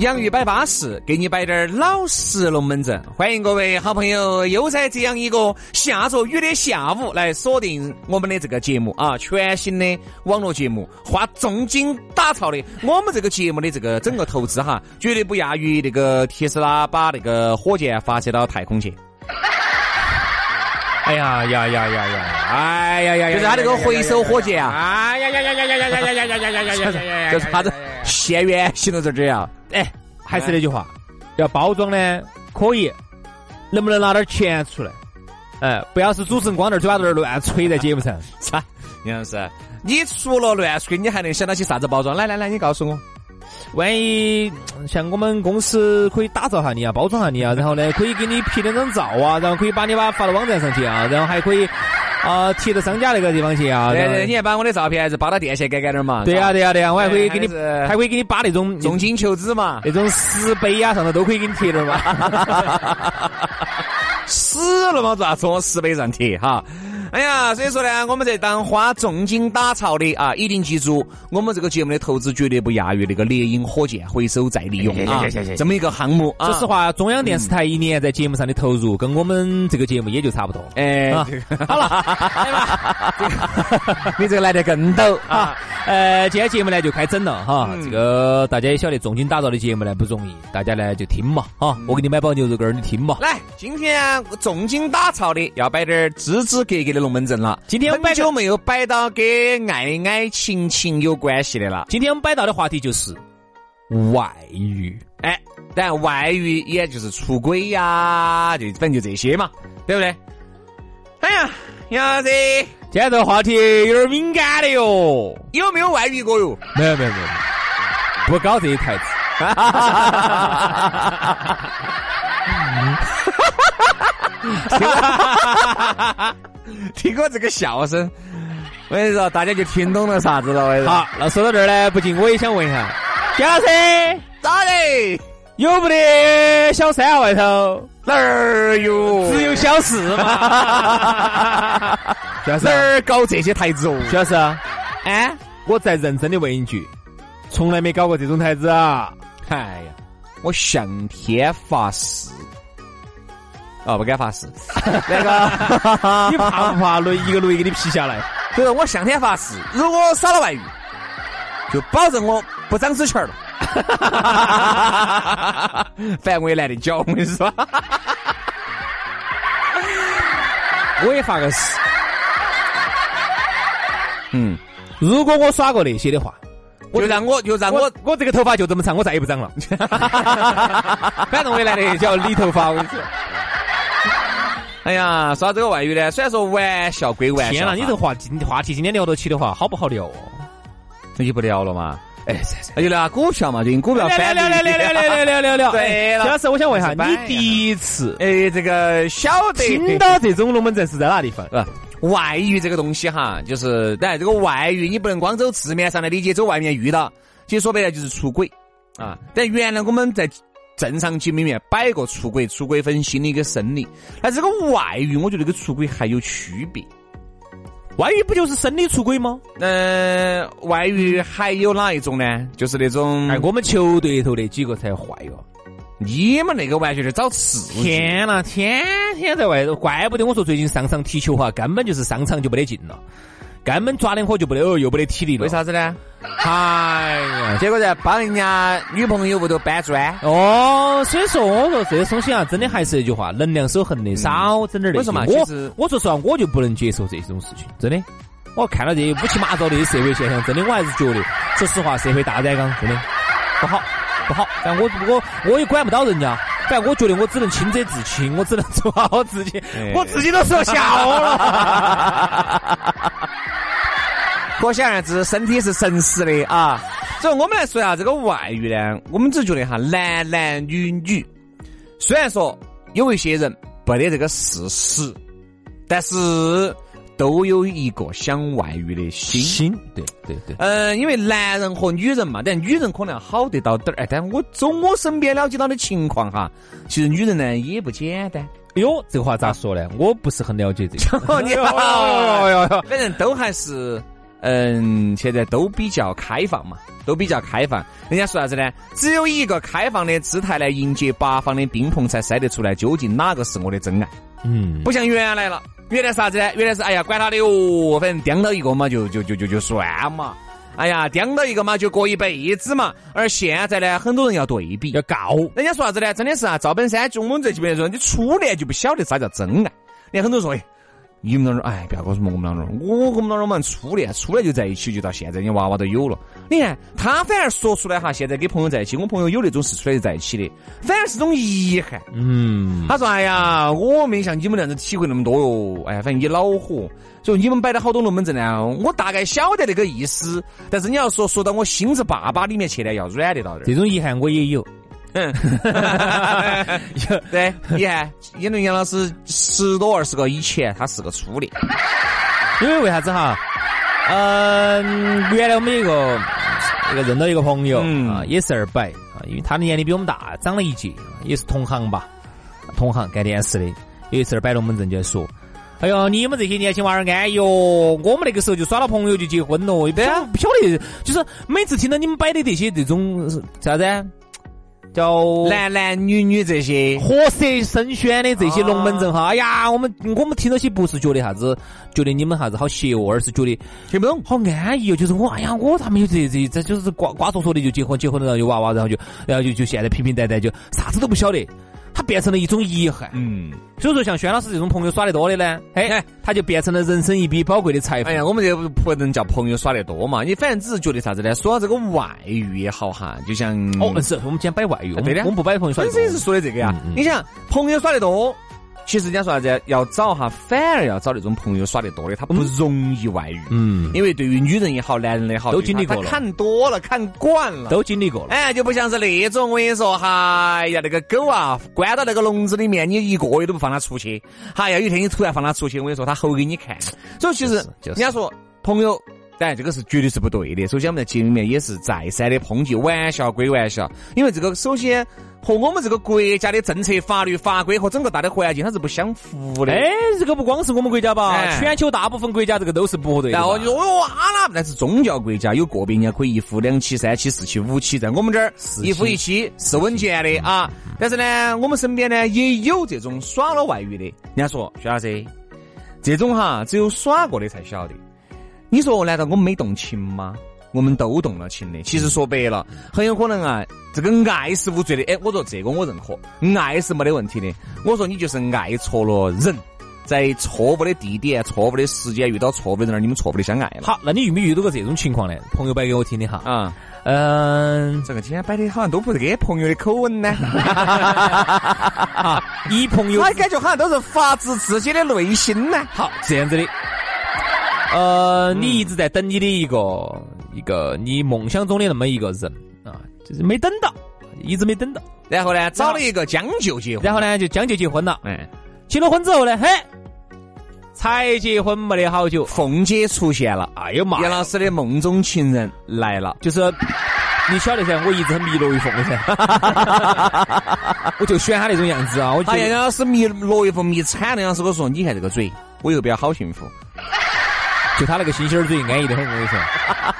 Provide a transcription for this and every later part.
洋芋摆巴适，给你摆点儿老实龙门阵。欢迎各位好朋友，又在这样一个下着雨的下午来锁定我们的这个节目啊！全新的网络节目，花重金打造的。我们这个节目的这个整个投资哈，绝对不亚于那个特斯拉把那个火箭发射到太空去。哎呀呀呀呀呀！哎呀呀呀！就是他那个回收火箭啊！哎呀呀呀呀呀呀呀呀呀呀呀呀呀呀！就是它的现原形了，就这样。哎，还是那句话，要包装呢，可以，能不能拿点钱出来？哎，不要是主持人光在嘴巴在那乱吹在节目上。啥？杨老师，你除了乱吹，你还能想到些啥子包装？来来来，你告诉我。万一像我们公司可以打造下你啊，包装下你啊，然后呢，可以给你拍两张照啊，然后可以把你把发到网站上去啊，然后还可以啊贴到商家那个地方去啊。对对，你还把我的照片还是扒到电线杆杆点嘛？对呀对呀对呀，我还可以给你，还可以给你把那种重金求子嘛，那种石碑呀上头都可以给你贴点嘛。死了嘛，咋子往石碑上贴哈？哎呀，所以说呢，我们这当花重金打造的啊，一定记住，我们这个节目的投资绝对不亚于那个猎鹰火箭回收再利用啊，这么一个项目啊。说实话，中央电视台一年在节目上的投入，跟我们这个节目也就差不多。哎，好了，你这个来的更逗啊！呃，今天节目呢就开整了哈，这个大家也晓得，重金打造的节目呢不容易，大家呢就听嘛哈，我给你买包牛肉干你听嘛。来，今天重金打造的要摆点支支格格的。龙门阵了，今天我很久没有摆到跟爱爱情情有关系的了。今天我们摆到的话题就是外遇，哎，但外遇也就是出轨呀，就反正就这些嘛，对不对？哎呀，杨子，今天这个话题有点敏感的哟，有没有外遇过哟？没有没有没有，不搞这一台子。听我这个笑声，我跟你说，大家就听懂了啥子了。好，那说到这儿呢，不禁我也想问一下，姜老师咋的？有不得小三啊？外头哪儿有？只有小四嘛？哪儿搞这些台子哦？徐老师，哎，我再认真的问一句，从来没搞过这种台子啊？哎呀，我向天发誓。哦，不敢发誓。那个，你怕不怕雷一个雷给你劈下来？所以说我向天发誓，如果少了外遇，就保证我不长子权了。反正我也懒得教，我跟你说。我也发个誓。嗯，如果我耍过那些的话，就让我就让我我这个头发就这么长，我再也不长了。反正我也懒得叫理头发，我跟你说。哎呀，说到这个外语呢，虽然说玩笑归玩笑，天哪，你这话今话题今天聊得起的话，好不好聊哦？那就不聊了嘛。哎，那就聊股票嘛，最近股票翻聊聊聊聊聊聊聊。对了，徐老师，我想问一下，你第一次哎，这个晓得听到这种龙门阵是在哪地方？啊，外遇这个东西哈，就是当然这个外遇你不能光走字面上的理解，走外面遇到，其实说白了就是出轨啊。但原来我们在。正常节目里面摆个出轨，出轨分心的一个生理。那这个外遇，我觉得跟出轨还有区别。外遇不就是生理出轨吗？嗯，外遇还有哪一种呢？就是那种……哎，我们球队头那几个才坏哟。你们那个完全是找刺激。天呐，天天在外头，怪不得我说最近上场踢球哈，根本就是上场就没得劲了。根本抓点火就不得哦，又不得体力了。为啥子呢？哎呀，结果在帮人家女朋友屋头搬砖。哦，所以说我说这个东西啊，真的还是那句话，能量守恒的，少整点那些。我我说实话，我就不能接受这种事情，真的。我看到这些乌七八糟的社会现象，真的我还是觉得，说实话，社会大染缸真的不好不好。但我我我也管不到人家。反正我觉得我只能清者自清，我只能做好自己，我自己都说笑了。可想而知，身体是诚实的啊。所以，我们来说一下这个外遇呢，我们只觉得哈，男男女女，虽然说有一些人不得这个事实，但是。都有一个想外遇的心，心，对对对，嗯，因为男人和女人嘛，但女人可能好得到点儿，哎，但我从我身边了解到的情况哈，其实女人呢也不简单。哎呦，这话咋说呢？我不是很了解这个。你好，反正都还是，嗯，现在都比较开放嘛，都比较开放。人家说啥子呢？只有一个开放的姿态来迎接八方的宾朋，才筛得出来究竟哪个是我的真爱。嗯，不像原来了。原来啥子呢？原来是哎呀，管他的哦，反正叼到一个嘛，就就就就就算嘛。哎呀，叼到一个嘛，就过一辈子嘛。而现在呢，很多人要对比，要告。人家说啥子呢？真的是啊，赵本山就我们这几辈人说，你初恋就不晓得啥叫真爱。你看很多人说，哎。你们那儿哎，不要告诉我们那儿，我我们那儿我们初恋，初恋就在一起，就到现在，你娃娃都有了。你看他反而说出来哈，现在跟朋友在一起，我朋友有那种是出来就在一起的，反而是种遗憾。嗯，他说哎呀，我没像你们那样子体会那么多哟。哎，反正也恼火。所以你们摆的好多龙门阵呢，我大概晓得那个意思，但是你要说说到我心子爸爸里面去呢，要软得到点。这种遗憾我也有。嗯，对，你看，演伦杨老师十多二十个以前，他是个初恋，因为为啥子哈？嗯，原来我们一个一个认到一个朋友啊，也是二百啊，因为他的年龄比我们大，长了一届，也是同行吧，同行干电视的。有一次摆龙门阵就说：“哎呦，你们这些年轻娃儿安逸哦，我们那个时候就耍了朋友就结婚了，一般不晓得，就是每次听到你们摆的这些这种啥子？”叫男男女女这些活色生宣的这些龙门阵哈，哎呀，我们我们听到起不是觉得啥子，觉得你们啥子好邪恶，而是觉得听不懂，好安逸哦。就是我，哎呀，我咋没有这这这就是瓜瓜说说的就结婚，结婚了然后有娃娃，然后就然后就就现在平平淡淡就啥子都不晓得。他变成了一种遗憾，嗯，所以说像轩老师这种朋友耍得多的呢，哎，他就变成了人生一笔宝贵的财富。哎呀，我们这不能叫朋友耍得多嘛，你反正只是觉得啥子呢？说到这个外遇也好哈，就像哦，是我们今天摆外遇，对的，我们不摆朋友耍得多。本身是说的这个呀，你想朋友耍得多。其实人家说啥子，要找哈，反而要找那种朋友耍得多的，他不容易外遇。嗯，因为对于女人也好，男人也好，都经历过了，看多了，看惯了，都经历过了。哎，就不像是那种，我跟你说，哎呀，那个狗啊，关到那个笼子里面，你一个月都不放它出去。哎呀，有一天你突然放它出去，我跟你说，它吼给你看。所以其实人家说朋友。当然，这个是绝对是不对的。首先，我们在节目里面也是再三的抨击，玩笑归玩笑，因为这个首先和我们这个国家的政策、法律法规和整个大的环境它是不相符的。哎，这个不光是我们国家吧，全球大部分国家这个都是不对。然后就说哇啦，但是宗教国家有个别人家可以一夫两妻、三妻四妻、五妻，在我们这儿一夫一妻是稳健的啊。但是呢，我们身边呢也有这种耍了外遇的。人家说徐老师，这种哈只有耍过的才晓得。你说，难道我们没动情吗？我们都动了情的。其实说白了，很有可能啊，这个爱是无罪的。哎，我说这个我认可，爱是没得问题的。我说你就是爱错了人，在错误的地点、错误的时间遇到错误的人，你们错误的相爱了。好，那你遇没遇到过这种情况呢？朋友摆给我听的哈。啊，嗯，这个今天摆的好像都不是给朋友的口吻呢。你朋友，他感觉好像都是发自自己的内心呢。好，这样子的。呃，你一直在等你的一个一个你梦想中的那么一个人啊，就是没等到，一直没等到。然后呢，找了一个将就结婚，然后呢就将就结婚了。哎，结了婚之后呢，嘿，才结婚没得好久，凤姐出现了。哎呦妈！杨老师的梦中情人来了，就是你晓得噻，我一直很迷罗玉凤的噻，我就喜欢他那种样子啊。我觉得，杨老师迷罗玉凤迷惨了。杨老师我说，你看这个嘴，我又比较好幸福。就他那个心心儿嘴，安逸的很。我跟你说，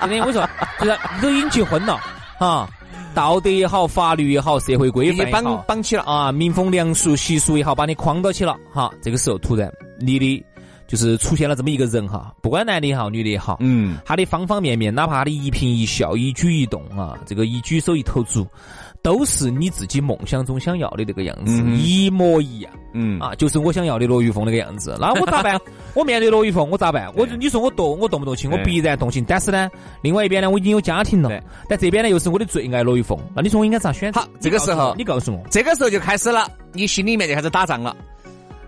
真的，我说，就是都已经结婚了，哈，道德也好，法律也好，社会规范也绑绑起了啊，民风良俗习俗也好，把你框到起了，哈，这个时候突然你的就是出现了这么一个人哈，不管男的也好，女的也好，嗯，他的方方面面，哪怕他的一颦一笑、一举一动啊，这个一举手一投足。都是你自己梦想中想要的那个样子，一模一样。嗯啊，就是我想要的罗玉凤那个样子。那我 咋办？我面对罗玉凤，我咋办？我你说我动我动不动情？我必然动情。但是呢，另外一边呢，我已经有家庭了。但这边呢，又是我的最爱罗玉凤。那你说我应该咋选？好，这个时候你告诉我，这个时候就开始了，你心里面就开始打仗了。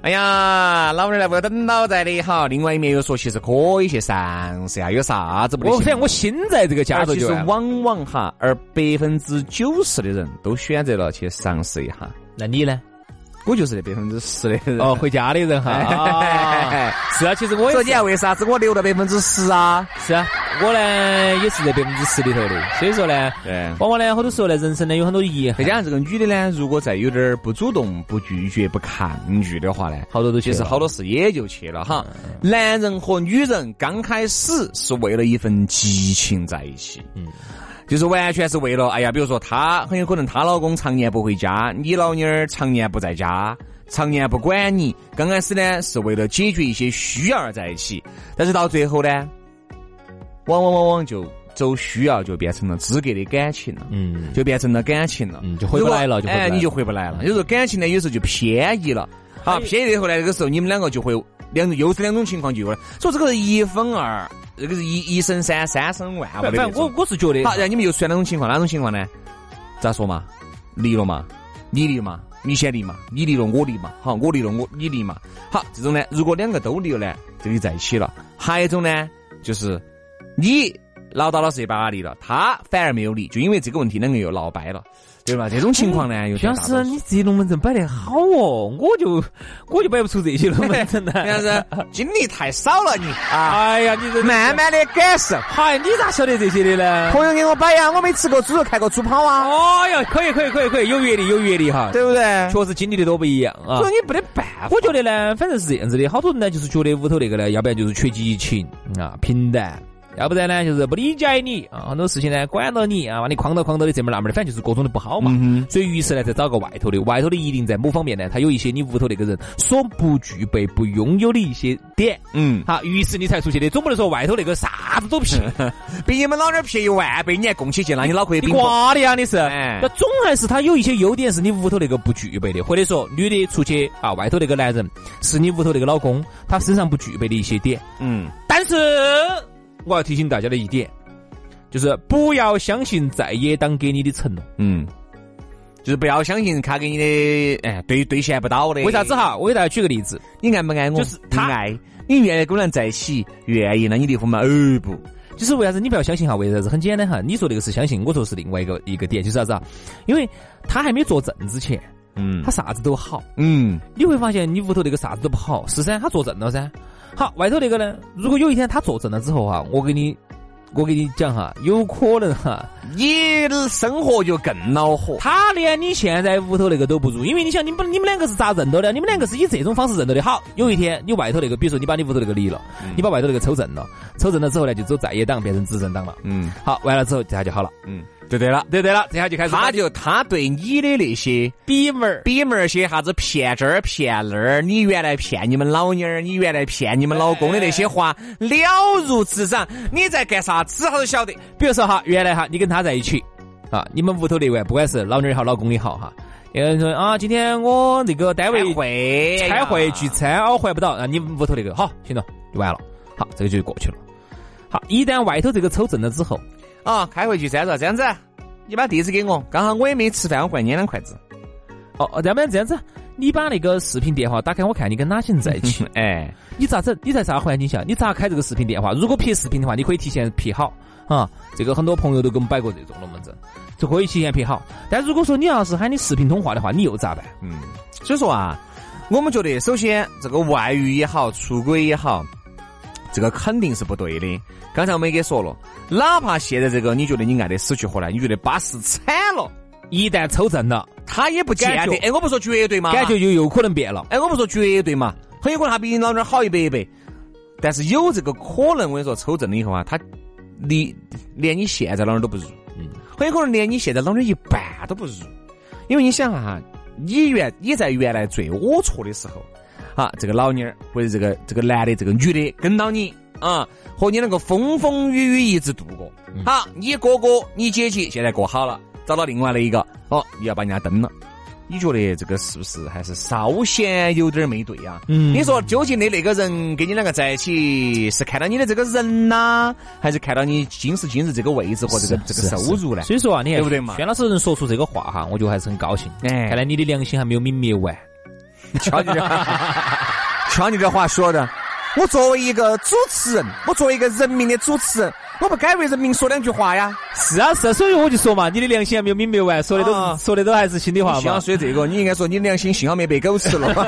哎呀，老娘来不等老在的哈。另外一面又说，其实可以去尝试下，有啥子不？我想我心在这个家头，就是往往哈，而百分之九十的人都选择了去尝试一下。那你呢？我就是那百分之十的人哦，回家的人哈。是啊，其实我也。说你为啥子我留了百分之十啊？是啊，我呢也是在百分之十里头的。所以说呢，对，往往呢好多时候呢，人生呢有很多遗憾。再加上这个女的呢，如果再有点不主动、不拒绝、不抗拒的话呢，好多都其实好多事也就去了哈。男人和女人刚开始是为了一份激情在一起。嗯。就是完全是为了，哎呀，比如说她很有可能她老公常年不回家，你老妞儿常年不在家，常年不管你。刚开始呢是为了解决一些需要而在一起，但是到最后呢，往往往往就走需要就变成了资格的感情了，嗯，就变成了感情了，嗯，就回不来了，就哎，你就回不来了。有时候感情呢，有时候就偏移了，好，偏移以后呢，这个时候你们两个就会两又是两种情况就有了，所以这个是一分二。这个是一一生三，三生万物的。反正我我是觉得，好，然后你们又出现哪种情况，哪种情况呢？咋说嘛？离了嘛？你离嘛？你先离嘛？你离了我离嘛？好，我离了我你离嘛？好，这种呢，如果两个都离了呢，就在一起了。还有一种呢，就是你闹到了是一把离了，他反而没有离，就因为这个问题，两个又闹掰了。对吧？这种情况呢，有徐老师，你自己龙门阵摆得好哦，我就我就摆不出这些龙门阵来。徐老师，经历太少了你啊！哎呀，你这慢慢的感受。嗨，你咋晓得这些的呢？朋友给我摆呀，我没吃过猪肉，看过猪跑啊。哎呀，可以可以可以可以，有阅历有阅历哈，对不对？确实经历的多不一样啊。所以你没得办法。我觉得呢，反正是这样子的，好多人呢就是觉得屋头那个呢，要不然就是缺激情啊，平淡。要不然呢，就是不理解你啊，很多事情呢管到你啊，把你框到框到的这门那门的，反正就是各种的不好嘛。所以于是呢，再找个外头的，外头的一定在某方面呢，他有一些你屋头那个人所不具备、不拥有的一些点。嗯，好，于是你才出去的，总不能说外头那个啥子都撇，比你们老娘撇一万倍，你还供起去，那你脑壳也你瓜的呀，你是？那总还是他有一些优点是你屋头那个不具备的，或者说女的出去啊，外头那个男人是你屋头那个老公，他身上不具备的一些点。嗯，但是。我要提醒大家的一点，就是不要相信在野党给你的承诺。嗯，就是不要相信他给你的，哎，兑兑现不到的。为啥子哈？我给大家举个例子，你爱不爱我？就是他爱你，愿意跟我俩在一起，愿意，那你离婚吗？哦不，就是为啥子？你不要相信哈？为啥子？很简单哈，你说那个是相信，我说是另外一个一个点，就是啥子啊？因为他还没做证之前，嗯，他啥子都好，嗯，你会发现你屋头那个啥子都不好，是噻？他做证了噻。好，外头那个呢？如果有一天他坐正了之后哈，我给你，我给你讲哈，有可能哈，你的生活就更恼火。他连你现在屋头那个都不如，因为你想，你们你们两个是咋认到的？你们两个是以这种方式认到的。好，有一天你外头那个，比如说你把你屋头那个离了，你把外头那个抽正了，抽正了之后呢，就走在野党变成执政党了。嗯，好，完了之后这下就好了。嗯。对对了，对对了，这下就开始，他就他对你的那些比门儿、比门儿些啥子骗这儿骗那儿，你原来骗你们老妞儿，你原来骗你们老公的那些话了如指掌，你在干啥子他都晓得。比如说哈，原来哈，你跟他在一起啊，你们屋头那位不管是老妞儿也好，老公也好哈，有人说啊，今天我那个单位会开会聚餐，我还不到，那你屋头那个好，行了，就完了，好，这个就过去了。好，一旦外头这个抽正了之后。啊，开会聚餐是这样子，你把地址给我，刚好我也没吃饭，我过来捏两筷子。哦哦，要不然这样子，你把那个视频电话打开，我看你跟哪些人在一起。哎，你咋整？你在啥环境下？你咋开这个视频电话？如果拍视频的话，你可以提前拍好啊。这个很多朋友都给我们摆过这种龙门阵，就可以提前拍好。但如果说你要是喊你视频通话的话，你又咋办？嗯，所以说啊，我们觉得首先这个外遇也好，出轨也好。这个肯定是不对的。刚才我们也说了，哪怕现在这个你觉得你爱的死去活来，你觉得巴适惨了，一旦抽正了，他也不见得。哎，我不说绝对嘛，感觉就有可能变了。哎，我不说绝对嘛，很有可能他比你老娘好一百倍。但是有这个可能，我跟你说，抽正了以后啊，他离连你现在老娘都不如。嗯，很有可能连你现在老娘一半都不如。因为你想哈，你原你在原来最龌龊的时候。好，这个老妞儿或者这个这个男的，这个女的跟到你啊，和你那个风风雨雨一直度过。好，你哥哥、你姐姐现在过好了，找到另外的一个，哦，你要把人家蹬了。你觉得这个是不是还是稍显有点没对呀？嗯，你说究竟的那个人跟你两个在一起，是看到你的这个人呐，还是看到你今时今日这个位置和这个这个收入呢？所以说啊，你对不对嘛？轩老师能说出这个话哈，我觉得还是很高兴。哎，看来你的良心还没有泯灭完。瞧你这，瞧你这话说的，我作为一个主持人，我作为一个人民的主持人。我不该为人民说两句话呀？是啊是啊，所以我就说嘛，你的良心还没有泯灭完，说的都说的都还是心里话嘛。想说这个，你应该说你的良心幸好没被狗吃了。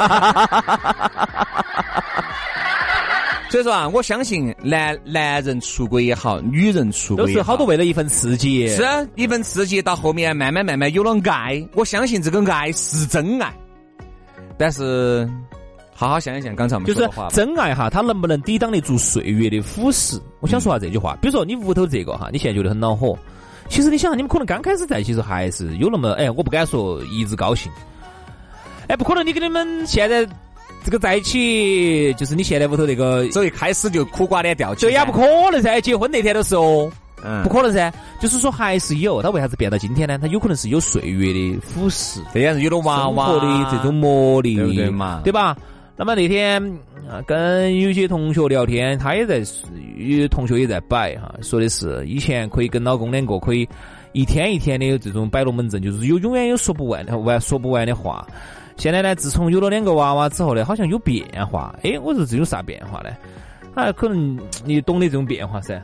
所以说啊，我相信男男人出轨也好，女人出轨都是好多为了一份刺激，是一份刺激，到后面慢慢慢慢有了爱，我相信这个爱是真爱，但是。好好想一想，刚才我们就是真爱哈，它能不能抵挡得住岁月的腐蚀？我想说下这句话。比如说你屋头这个哈，你现在觉得很恼火，其实你想，你们可能刚开始在一起时候还是有那么哎，我不敢说一直高兴，哎，不可能你跟你们现在这个在一起，就是你现在屋头那个，走一开始就苦瓜脸掉起，这也不可能噻。结婚那天都是哦，嗯，不可能噻。就是说还是有，他为啥子变到今天呢？他有可能是有岁月的腐蚀，这样子有了娃娃的这种磨砺，对不对嘛？对吧？那么那天啊，跟有些同学聊天，他也在，有同学也在摆哈，说的是以前可以跟老公两个可以一天一天的这种摆龙门阵，就是有永远有说不完的完说不完的话。现在呢，自从有了两个娃娃之后呢，好像有变化。哎，我说这有啥变化呢？啊，可能你懂得这种变化噻。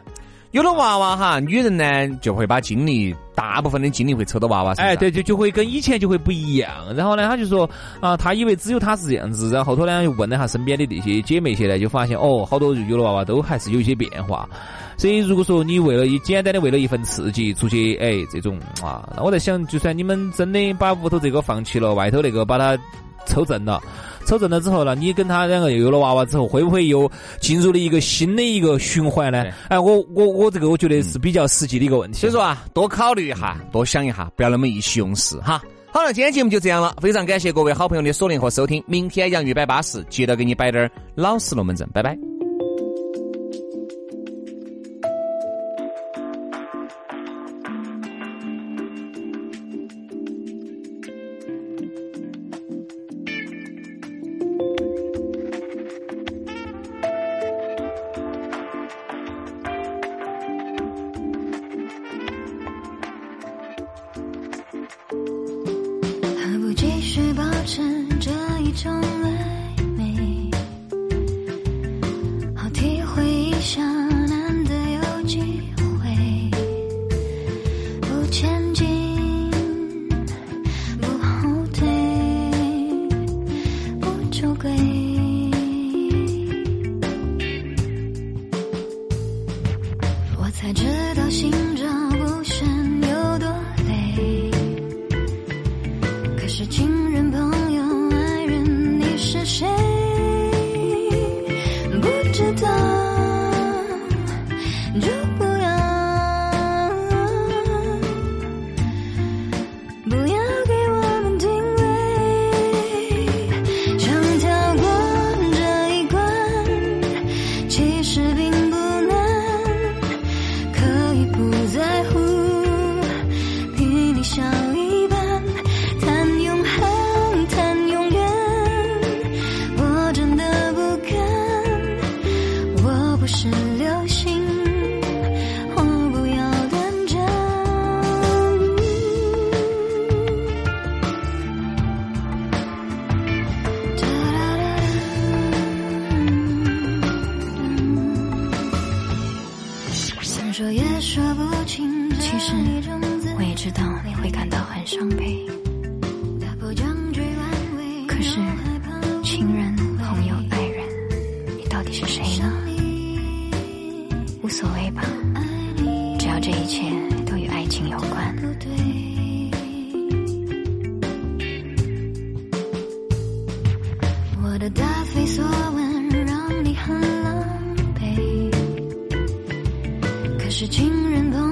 有了娃娃哈，女人呢就会把精力，大部分的精力会抽到娃娃身上。哎，对，就就会跟以前就会不一样。然后呢，他就说啊，他以为只有他是这样子。然后后头呢，又问了下身边的那些姐妹些呢，就发现哦，好多有了娃娃都还是有一些变化。所以如果说你为了一简单的为了一份刺激出去，哎，这种啊，那我在想，就算你们真的把屋头这个放弃了，外头那个把它抽正了。抽中了之后呢，你跟他两个又有了娃娃之后，会不会又进入了一个新的一个循环呢？哎，我我我这个我觉得是比较实际的一个问题。所以说啊，多考虑一下，多想一下，不要那么意气用事哈。好了，今天节目就这样了，非常感谢各位好朋友的锁定和收听。明天杨玉摆巴士，接着给你摆点老实龙门阵，拜拜。可是情人都。